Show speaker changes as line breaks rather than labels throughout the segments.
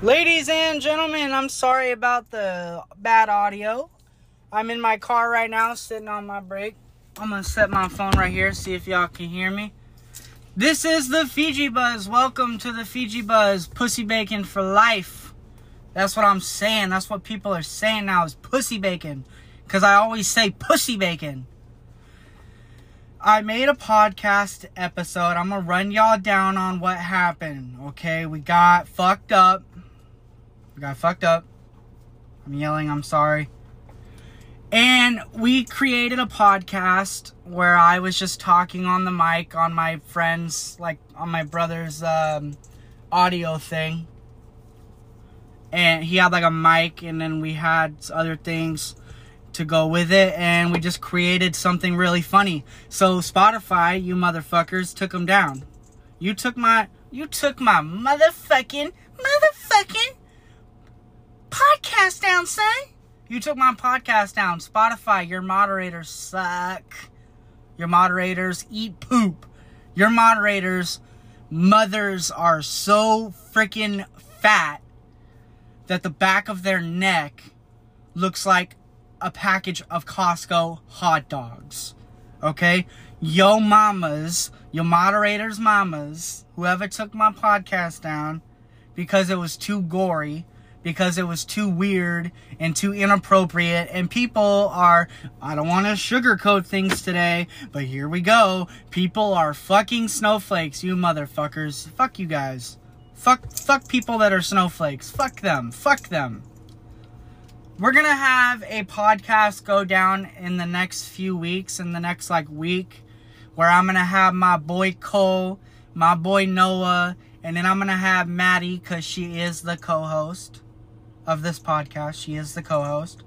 Ladies and gentlemen, I'm sorry about the bad audio. I'm in my car right now, sitting on my brake. I'm gonna set my phone right here, see if y'all can hear me. This is the Fiji Buzz. Welcome to the Fiji Buzz. Pussy bacon for life. That's what I'm saying. That's what people are saying now is pussy bacon. Because I always say pussy bacon. I made a podcast episode. I'm gonna run y'all down on what happened. Okay, we got fucked up. We got fucked up. I'm yelling, I'm sorry. And we created a podcast where I was just talking on the mic on my friend's, like on my brother's um, audio thing. And he had like a mic, and then we had other things to go with it, and we just created something really funny. So Spotify, you motherfuckers, took them down. You took my, you took my motherfucking, motherfucking podcast down, son. You took my podcast down. Spotify, your moderators suck. Your moderators eat poop. Your moderators' mothers are so freaking fat that the back of their neck looks like a package of Costco hot dogs. Okay? Yo mamas, your moderators' mamas, whoever took my podcast down because it was too gory, because it was too weird and too inappropriate, and people are, I don't want to sugarcoat things today, but here we go. People are fucking snowflakes, you motherfuckers. Fuck you guys. Fuck, fuck people that are snowflakes. Fuck them. Fuck them we're gonna have a podcast go down in the next few weeks in the next like week where i'm gonna have my boy cole my boy noah and then i'm gonna have maddie because she is the co-host of this podcast she is the co-host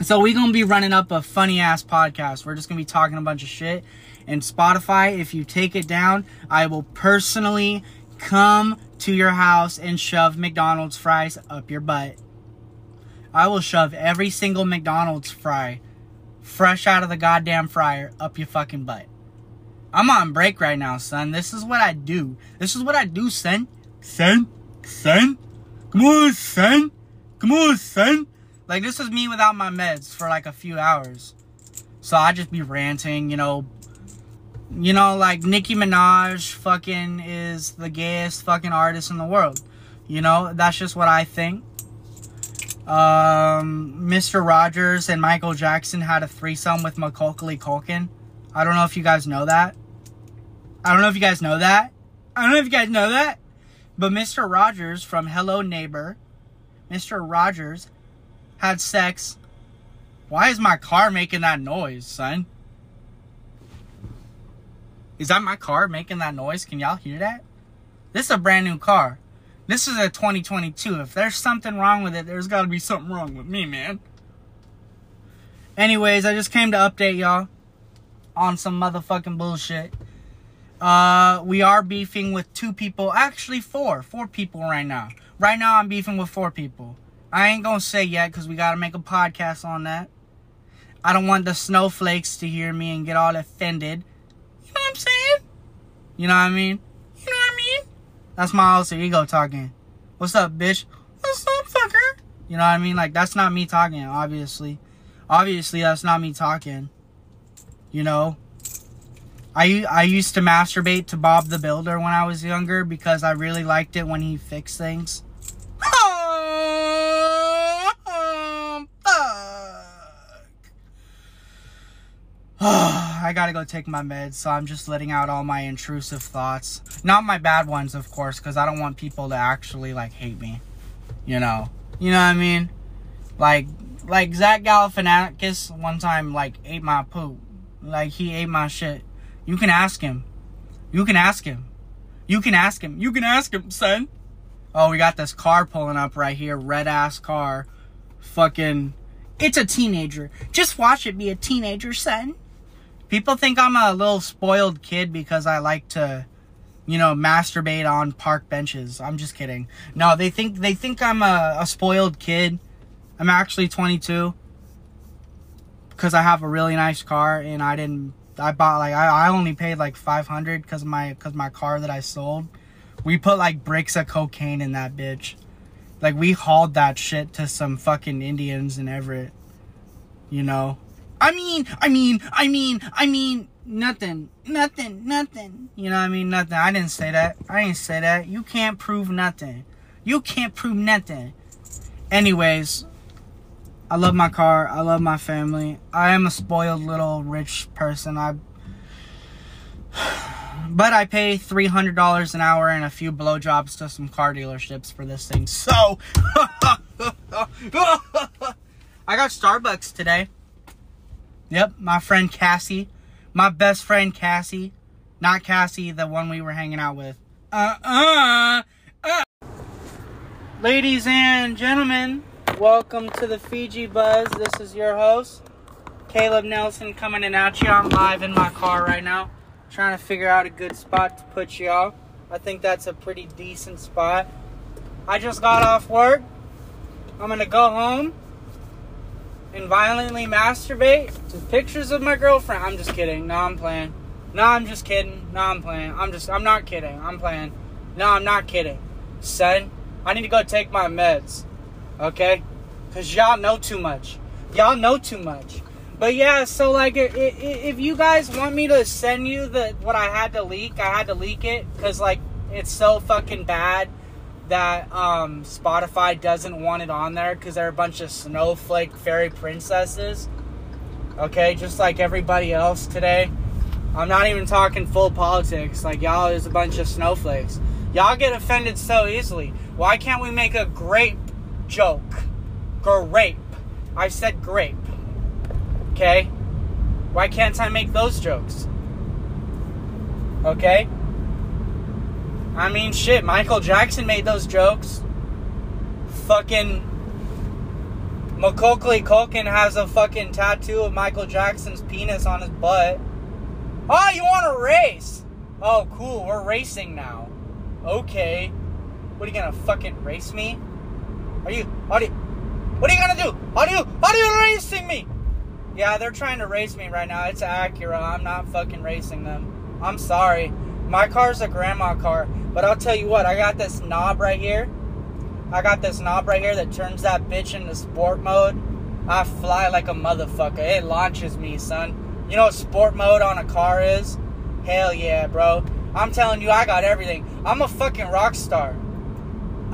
so we're gonna be running up a funny ass podcast we're just gonna be talking a bunch of shit and spotify if you take it down i will personally come to your house and shove mcdonald's fries up your butt I will shove every single McDonald's fry fresh out of the goddamn fryer up your fucking butt. I'm on break right now, son. This is what I do. This is what I do, son. Son? Son? Come on, son. Come on, son. Like, this is me without my meds for like a few hours. So I just be ranting, you know. You know, like Nicki Minaj fucking is the gayest fucking artist in the world. You know, that's just what I think um, Mr. Rogers and Michael Jackson had a threesome with Macaulay Culkin. I don't know if you guys know that. I don't know if you guys know that. I don't know if you guys know that. But Mr. Rogers from Hello Neighbor, Mr. Rogers had sex. Why is my car making that noise, son? Is that my car making that noise? Can y'all hear that? This is a brand new car. This is a 2022. If there's something wrong with it, there's got to be something wrong with me, man. Anyways, I just came to update y'all on some motherfucking bullshit. Uh, we are beefing with two people, actually four, four people right now. Right now, I'm beefing with four people. I ain't gonna say yet because we gotta make a podcast on that. I don't want the snowflakes to hear me and get all offended. You know what I'm saying? You know what I mean? That's my alter ego talking. What's up, bitch? What's up, fucker? You know what I mean? Like, that's not me talking, obviously. Obviously, that's not me talking. You know? I, I used to masturbate to Bob the Builder when I was younger because I really liked it when he fixed things. Oh fuck! I gotta go take my meds, so I'm just letting out all my intrusive thoughts. Not my bad ones, of course, because I don't want people to actually, like, hate me. You know? You know what I mean? Like, like Zach Galifianakis one time, like, ate my poop. Like, he ate my shit. You can ask him. You can ask him. You can ask him. You can ask him, son. Oh, we got this car pulling up right here. Red ass car. Fucking. It's a teenager. Just watch it be a teenager, son. People think I'm a little spoiled kid because I like to, you know, masturbate on park benches. I'm just kidding. No, they think they think I'm a, a spoiled kid. I'm actually 22 because I have a really nice car and I didn't. I bought like I, I only paid like 500 because my because my car that I sold. We put like bricks of cocaine in that bitch. Like we hauled that shit to some fucking Indians in Everett. You know? I mean, I mean, I mean, I mean, nothing, nothing, nothing. You know I mean? Nothing. I didn't say that. I didn't say that. You can't prove nothing. You can't prove nothing. Anyways, I love my car. I love my family. I am a spoiled little rich person. I but I pay three hundred dollars an hour and a few blowjobs to some car dealerships for this thing. So I got Starbucks today. Yep, my friend Cassie, my best friend Cassie, not Cassie, the one we were hanging out with. Uh uh. uh. Ladies and gentlemen, welcome to the Fiji Buzz. This is your host, Kaleb Nelson, coming in at you. I'm live in my car right now trying to figure out a good spot to put y'all. I think that's a pretty decent spot. I just got off work. I'm gonna go home and violently masturbate to pictures of my girlfriend. I'm just kidding. No, I'm playing. No, I'm just kidding. No, I'm playing. I'm just, I'm not kidding. I'm playing. No, I'm not kidding. Son, I need to go take my meds. Okay? Because y'all know too much. Y'all know too much. But yeah, so like, if you guys want me to send you the what I had to leak, I had to leak it because like it's so fucking bad that um, Spotify doesn't want it on there because they're a bunch of snowflake fairy princesses. Okay, just like everybody else today. I'm not even talking full politics. Like y'all is a bunch of snowflakes. Y'all get offended so easily. Why can't we make a grape joke? Grape. I said grape. Okay? Why can't I make those jokes? Okay? I mean, shit, Michael Jackson made those jokes. Fucking. Macaulay Culkin has a fucking tattoo of Michael Jackson's penis on his butt. Oh, you want to race? Oh, cool, we're racing now. Okay. What are you gonna fucking race me? Are you, are you, what are you gonna do? Are you, are you racing me? Yeah, they're trying to race me right now. It's Acura. I'm not fucking racing them. I'm sorry. My car's a grandma car. But I'll tell you what, I got this knob right here. I got this knob right here that turns that bitch into sport mode. I fly like a motherfucker. It launches me, son. You know what sport mode on a car is? Hell yeah, bro. I'm telling you, I got everything. I'm a fucking rock star.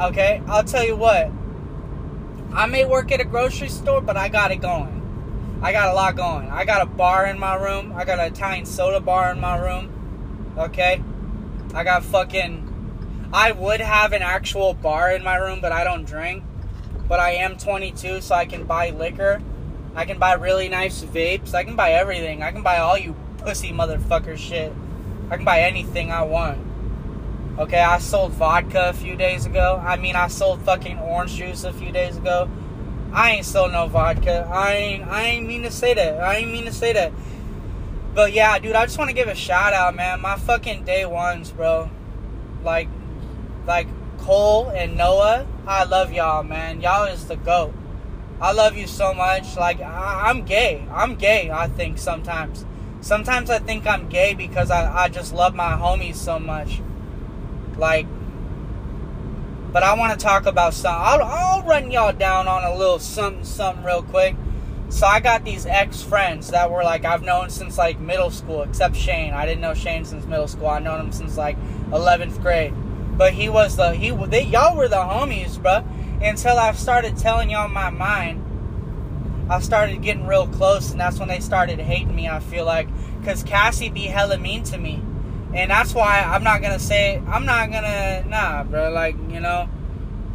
Okay? I'll tell you what. I may work at a grocery store, but I got it going. I got a lot going. I got a bar in my room. I got an Italian soda bar in my room. Okay? I got fucking. I would have an actual bar in my room, but I don't drink. But I am 22, so I can buy liquor. I can buy really nice vapes. I can buy everything. I can buy all you pussy motherfucker shit. I can buy anything I want. Okay, I sold vodka a few days ago. I mean, I sold fucking orange juice a few days ago. I ain't sold no vodka. I ain't I ain't mean to say that. I ain't mean to say that. But yeah, dude, I just want to give a shout out, man. My fucking day ones, bro. Like like Cole and Noah, I love y'all, man. Y'all is the goat. I love you so much. Like I, am gay. I'm gay. I think sometimes. Sometimes I think I'm gay because I, I just love my homies so much. Like but I want to talk about some. I'll, I'll run y'all down on a little something, something real quick. So I got these ex friends that were like I've known since like middle school, except Shane. I didn't know Shane since middle school. I known him since like 11th grade. But he was the he they y'all were the homies, bro. Until I started telling y'all my mind, I started getting real close, and that's when they started hating me. I feel like because Cassie be hella mean to me. And that's why I'm not gonna say I'm not gonna nah, bro. Like you know,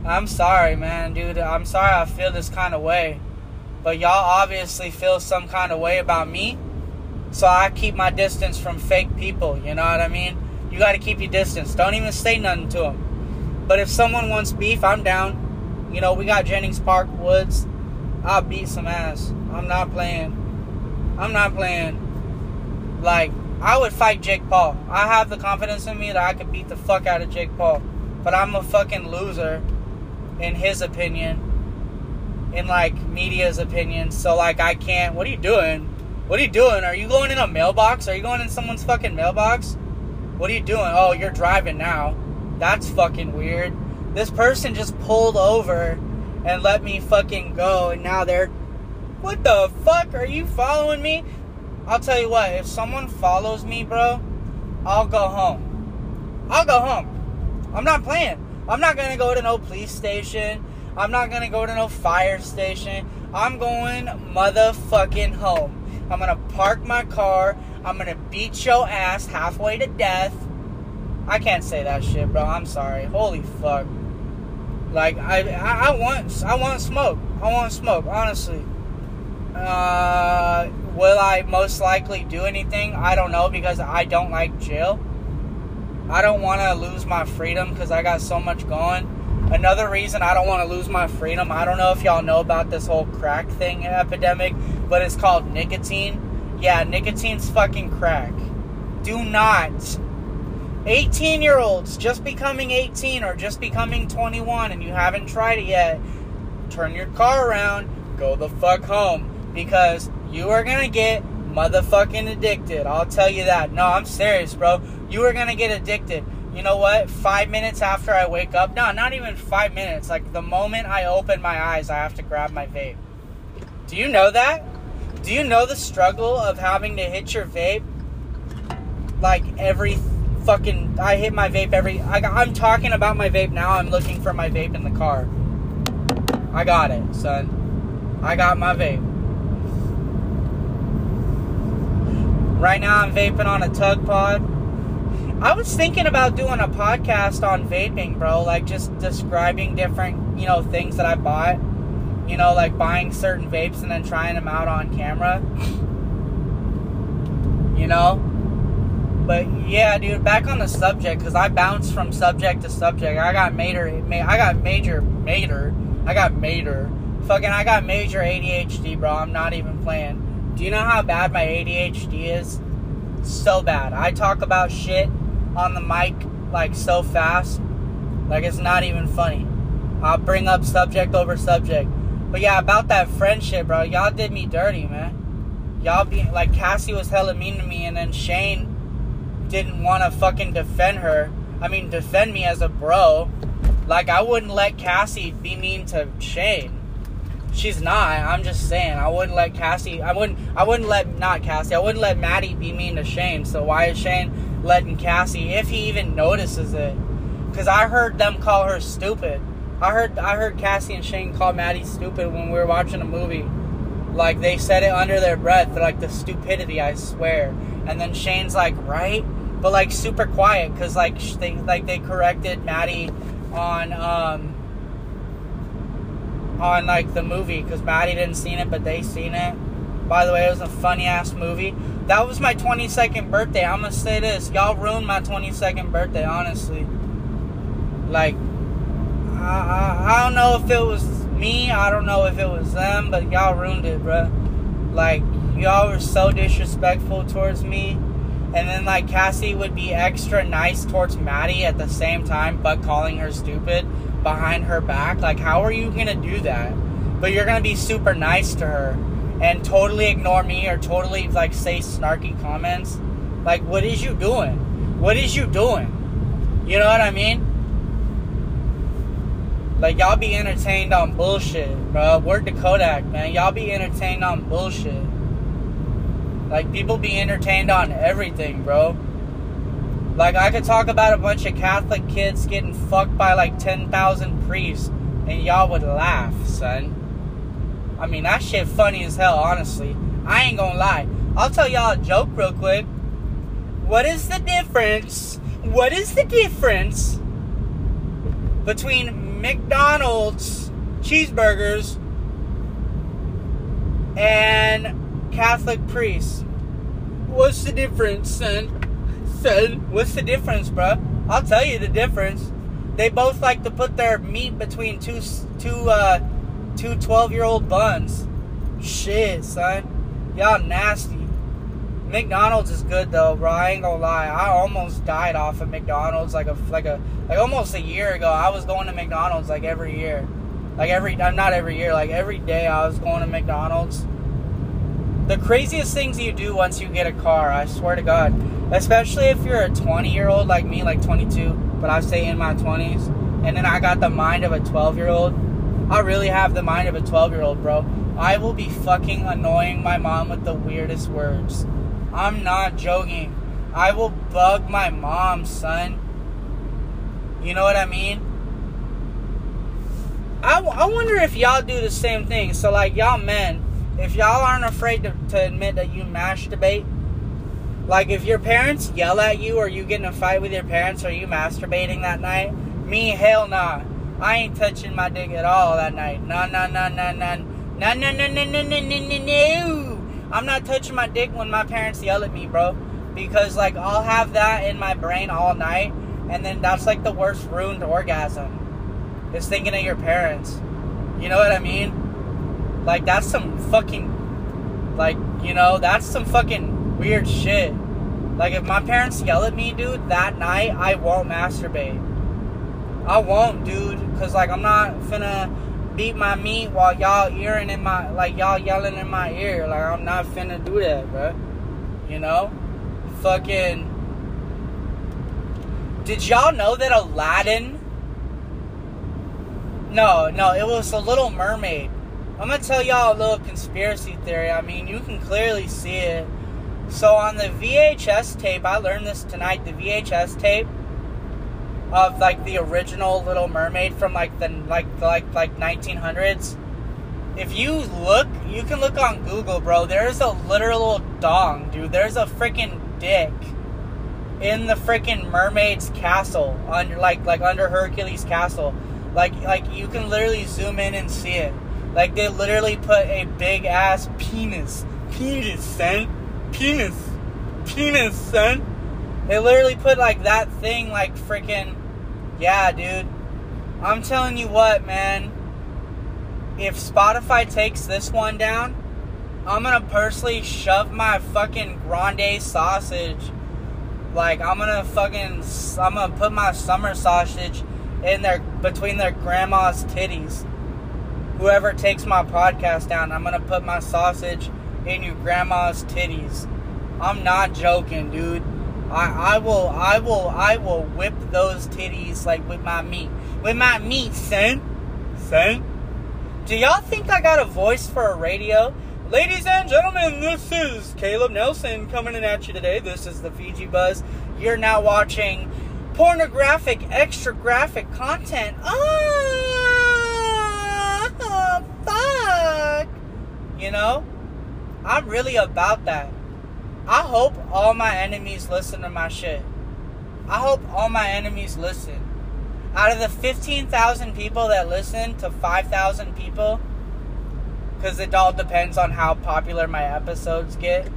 I'm sorry, man, dude. I'm sorry I feel this kind of way, but y'all obviously feel some kind of way about me. So I keep my distance from fake people. You know what I mean? You got to keep your distance. Don't even say nothing to them. But if someone wants beef, I'm down. You know, we got Jennings Park Woods. I'll beat some ass. I'm not playing. I'm not playing. Like I would fight Jake Paul. I have the confidence in me that I could beat the fuck out of Jake Paul. But I'm a fucking loser in his opinion. In like media's opinion. So like I can't what are you doing? What are you doing? Are you going in a mailbox? Are you going in someone's fucking mailbox? What are you doing? Oh, you're driving now. That's fucking weird. This person just pulled over and let me fucking go, and now they're. What the fuck? Are you following me? I'll tell you what, if someone follows me, bro, I'll go home. I'll go home. I'm not playing. I'm not gonna go to no police station. I'm not gonna go to no fire station. I'm going motherfucking home. I'm gonna park my car. I'm gonna beat your ass halfway to death. I can't say that shit, bro. I'm sorry. Holy fuck. Like I, I, I want, I want smoke. I want smoke. Honestly. Uh, will I most likely do anything? I don't know because I don't like jail. I don't want to lose my freedom because I got so much going. Another reason I don't want to lose my freedom, I don't know if y'all know about this whole crack thing epidemic, but it's called nicotine. Yeah, nicotine's fucking crack. Do not 18 year olds just becoming 18 or just becoming 21 and you haven't tried it yet, turn your car around, go the fuck home because you are gonna get motherfucking addicted. I'll tell you that. No, I'm serious, bro. You are gonna get addicted. You know what? Five minutes after I wake up, no, not even five minutes. Like the moment I open my eyes, I have to grab my vape. Do you know that? Do you know the struggle of having to hit your vape like every fucking I hit my vape every I, I'm talking about my vape now. I'm looking for my vape in the car. I got it, son. I got my vape. Right now I'm vaping on a tug pod. I was thinking about doing a podcast on vaping, bro, like just describing different, you know, things that I bought. You know, like buying certain vapes and then trying them out on camera. You know? But yeah, dude, back on the subject because I bounced from subject to subject. I got major, I got major, major, I got major, fucking, I got major ADHD, bro. I'm not even playing. Do you know how bad my ADHD is? So bad. I talk about shit on the mic like so fast, like it's not even funny. I'll bring up subject over subject. But yeah, about that friendship, bro. Y'all did me dirty, man. Y'all be like Cassie was hella mean to me, and then Shane didn't want to fucking defend her. I mean, defend me as a bro. Like, I wouldn't let Cassie be mean to Shane. She's not. I'm just saying. I wouldn't let Cassie. I wouldn't. I wouldn't let not Cassie. I wouldn't let Maddie be mean to Shane. So why is Shane letting Cassie, if he even notices it? Because I heard them call her stupid. I heard. I heard Cassie and Shane call Maddie stupid when we were watching a movie. Like they said it under their breath. Like the stupidity. I swear. And then Shane's like, right? but like super quiet because like they like they corrected Maddie on um on like the movie because Maddie didn't seen it but they seen it. By the way, it was a funny ass movie. That was my 22nd birthday. I'm gonna say this, y'all ruined my 22nd birthday. Honestly, like I, I I don't know if it was me. I don't know if it was them, but y'all ruined it, bro. Like y'all were so disrespectful towards me and then like Cassie would be extra nice towards Maddie at the same time, but calling her stupid behind her back. Like, how are you gonna do that? But you're gonna be super nice to her and totally ignore me or totally like say snarky comments. Like, what is you doing? What is you doing? You know what I mean? Like y'all be entertained on bullshit, bro. Word to Kodak, man. Y'all be entertained on bullshit. Like people be entertained on everything, bro. Like I could talk about a bunch of Catholic kids getting fucked by like 10,000 priests and y'all would laugh, son. I mean, that shit funny as hell, honestly. I ain't gonna lie. I'll tell y'all a joke real quick. What is the difference? What is the difference between McDonald's cheeseburgers and Catholic priests. What's the difference, son? Son, what's the difference, bro? I'll tell you the difference. They both like to put their meat between two two uh two 12-year-old buns. Shit, son. Y'all nasty. McDonald's is good though, bro. I ain't gonna lie. I almost died off of McDonald's like a like a like almost a year ago. I was going to McDonald's like every year. Like every I'm not every year, like every day I was going to McDonald's the craziest things you do once you get a car, I swear to God. Especially if you're a 20 year old like me, like 22, but I say in my 20s. and then I got the mind of a 12 year old. I really have the mind of a 12 year old, bro. I will be fucking annoying my mom with the weirdest words. I'm not joking. I will bug my mom, son. You know what I mean? I, I wonder if y'all do the same thing. So, like, y'all men, if y'all aren't afraid to, to admit that you masturbate, like if your parents yell at you or you get in a fight with your parents or you masturbating that night, me, hell nah. I ain't touching my dick at all that night. No, no, no, no, no. No, no, no, no, no, no, no, no, no. I'm not touching my dick when my parents yell at me, bro. Because, like, I'll have that in my brain all night. And then that's, like, the worst ruined orgasm. Is thinking of your parents. You know what I mean? Like, that's some fucking. Like, you know, that's some fucking weird shit. Like, if my parents yell at me, dude, that night, I won't masturbate. I won't, dude. Because, like, I'm not finna beat my meat while y'all earing in my like y'all yelling in my ear. Like I'm not finna do that, bro. You know? Fucking Did y'all know that Aladdin No, no, it was a little mermaid. I'm gonna tell y'all a little conspiracy theory. I mean, you can clearly see it. So on the VHS tape, I learned this tonight, the VHS tape of like the original Little Mermaid from like the like like like 1900s. If you look, you can look on Google, bro. There's a literal dong, dude. There's a freaking dick in the freaking mermaid's castle under like like under Hercules castle. Like like you can literally zoom in and see it. Like they literally put a big ass penis, penis, son, penis, penis, son. They literally put like that thing like freaking yeah, dude. I'm telling you what, man. If Spotify takes this one down, I'm gonna personally shove my fucking grande sausage. Like I'm gonna fucking, I'm gonna put my summer sausage in their between their grandma's titties. Whoever takes my podcast down, I'm gonna put my sausage in your grandma's titties. I'm not joking, dude. I, I will I will I will whip those titties like with my meat. With my meat, son. Son. Do y'all think I got a voice for a radio? Ladies and gentlemen, this is Kaleb Nelson coming in at you today. This is the Fiji Buzz. You're now watching pornographic, extra graphic content. Oh, fuck. You know? I'm really about that. I hope all my enemies listen to my shit. I hope all my enemies listen. Out of the 15,000 people that listen to 5,000 people, because it all depends on how popular my episodes get,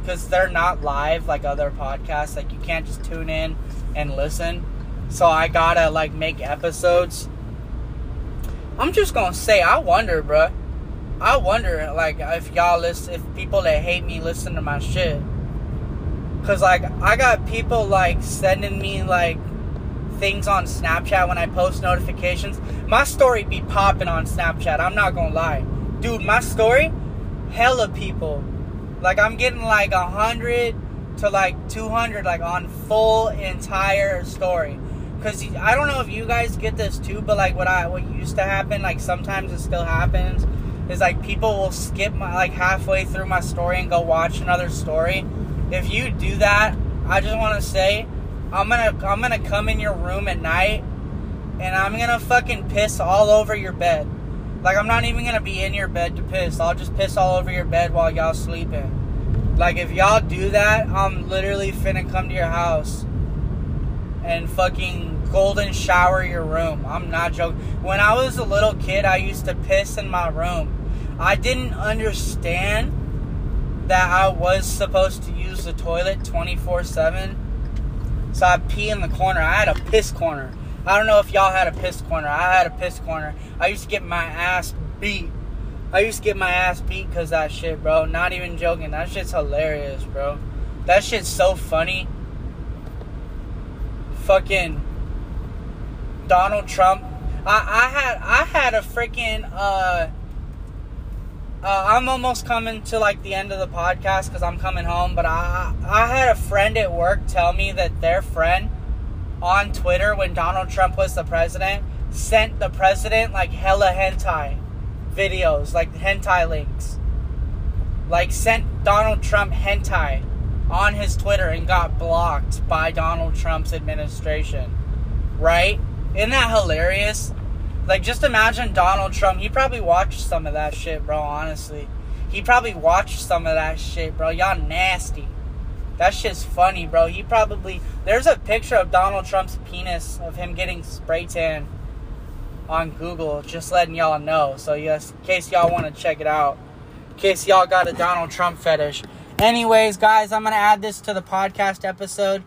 because they're not live like other podcasts. Like, you can't just tune in and listen. So I gotta, like, make episodes. I'm just gonna say, I wonder, bruh. I wonder, like, if y'all listen, if people that hate me listen to my shit. Cause like I got people like sending me like things on Snapchat when I post notifications. My story be popping on Snapchat. I'm not gonna lie, dude. My story, hella people. Like I'm getting like a hundred to like 200 like on full entire story. Cause I don't know if you guys get this too, but like what I what used to happen, like sometimes it still happens, is like people will skip my like halfway through my story and go watch another story if you do that, I just want to say, I'm gonna I'm gonna come in your room at night, and I'm gonna fucking piss all over your bed. Like I'm not even gonna be in your bed to piss. I'll just piss all over your bed while y'all sleeping. Like if y'all do that, I'm literally finna come to your house and fucking golden shower your room. I'm not joking. When I was a little kid, I used to piss in my room. I didn't understand that I was supposed to use the toilet 24 7. So I pee in the corner. I had a piss corner. I don't know if y'all had a piss corner. I had a piss corner. I used to get my ass beat. I used to get my ass beat because that shit, bro. Not even joking. That shit's hilarious, bro. That shit's so funny. Fucking Donald Trump. I, I had I had a freaking uh uh, I'm almost coming to like the end of the podcast because I'm coming home. But I I had a friend at work tell me that their friend on Twitter when Donald Trump was the president sent the president like hella hentai videos, like hentai links. Like sent Donald Trump hentai on his Twitter and got blocked by Donald Trump's administration. Right? Isn't that hilarious? Like just imagine Donald Trump. He probably watched some of that shit, bro, honestly. He probably watched some of that shit, bro. Y'all nasty. That shit's funny, bro. He probably there's a picture of Donald Trump's penis of him getting spray tan on Google, just letting y'all know. So yes, in case y'all want to check it out. In case y'all got a Donald Trump fetish. Anyways, guys, I'm gonna add this to the podcast episode.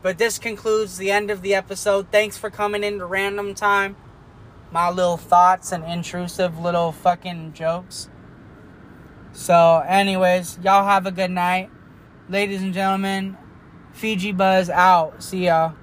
But this concludes the end of the episode. Thanks for coming into random time. My little thoughts and intrusive little fucking jokes. So, anyways, y'all have a good night. Ladies and gentlemen, Fiji Buzz out. See y'all.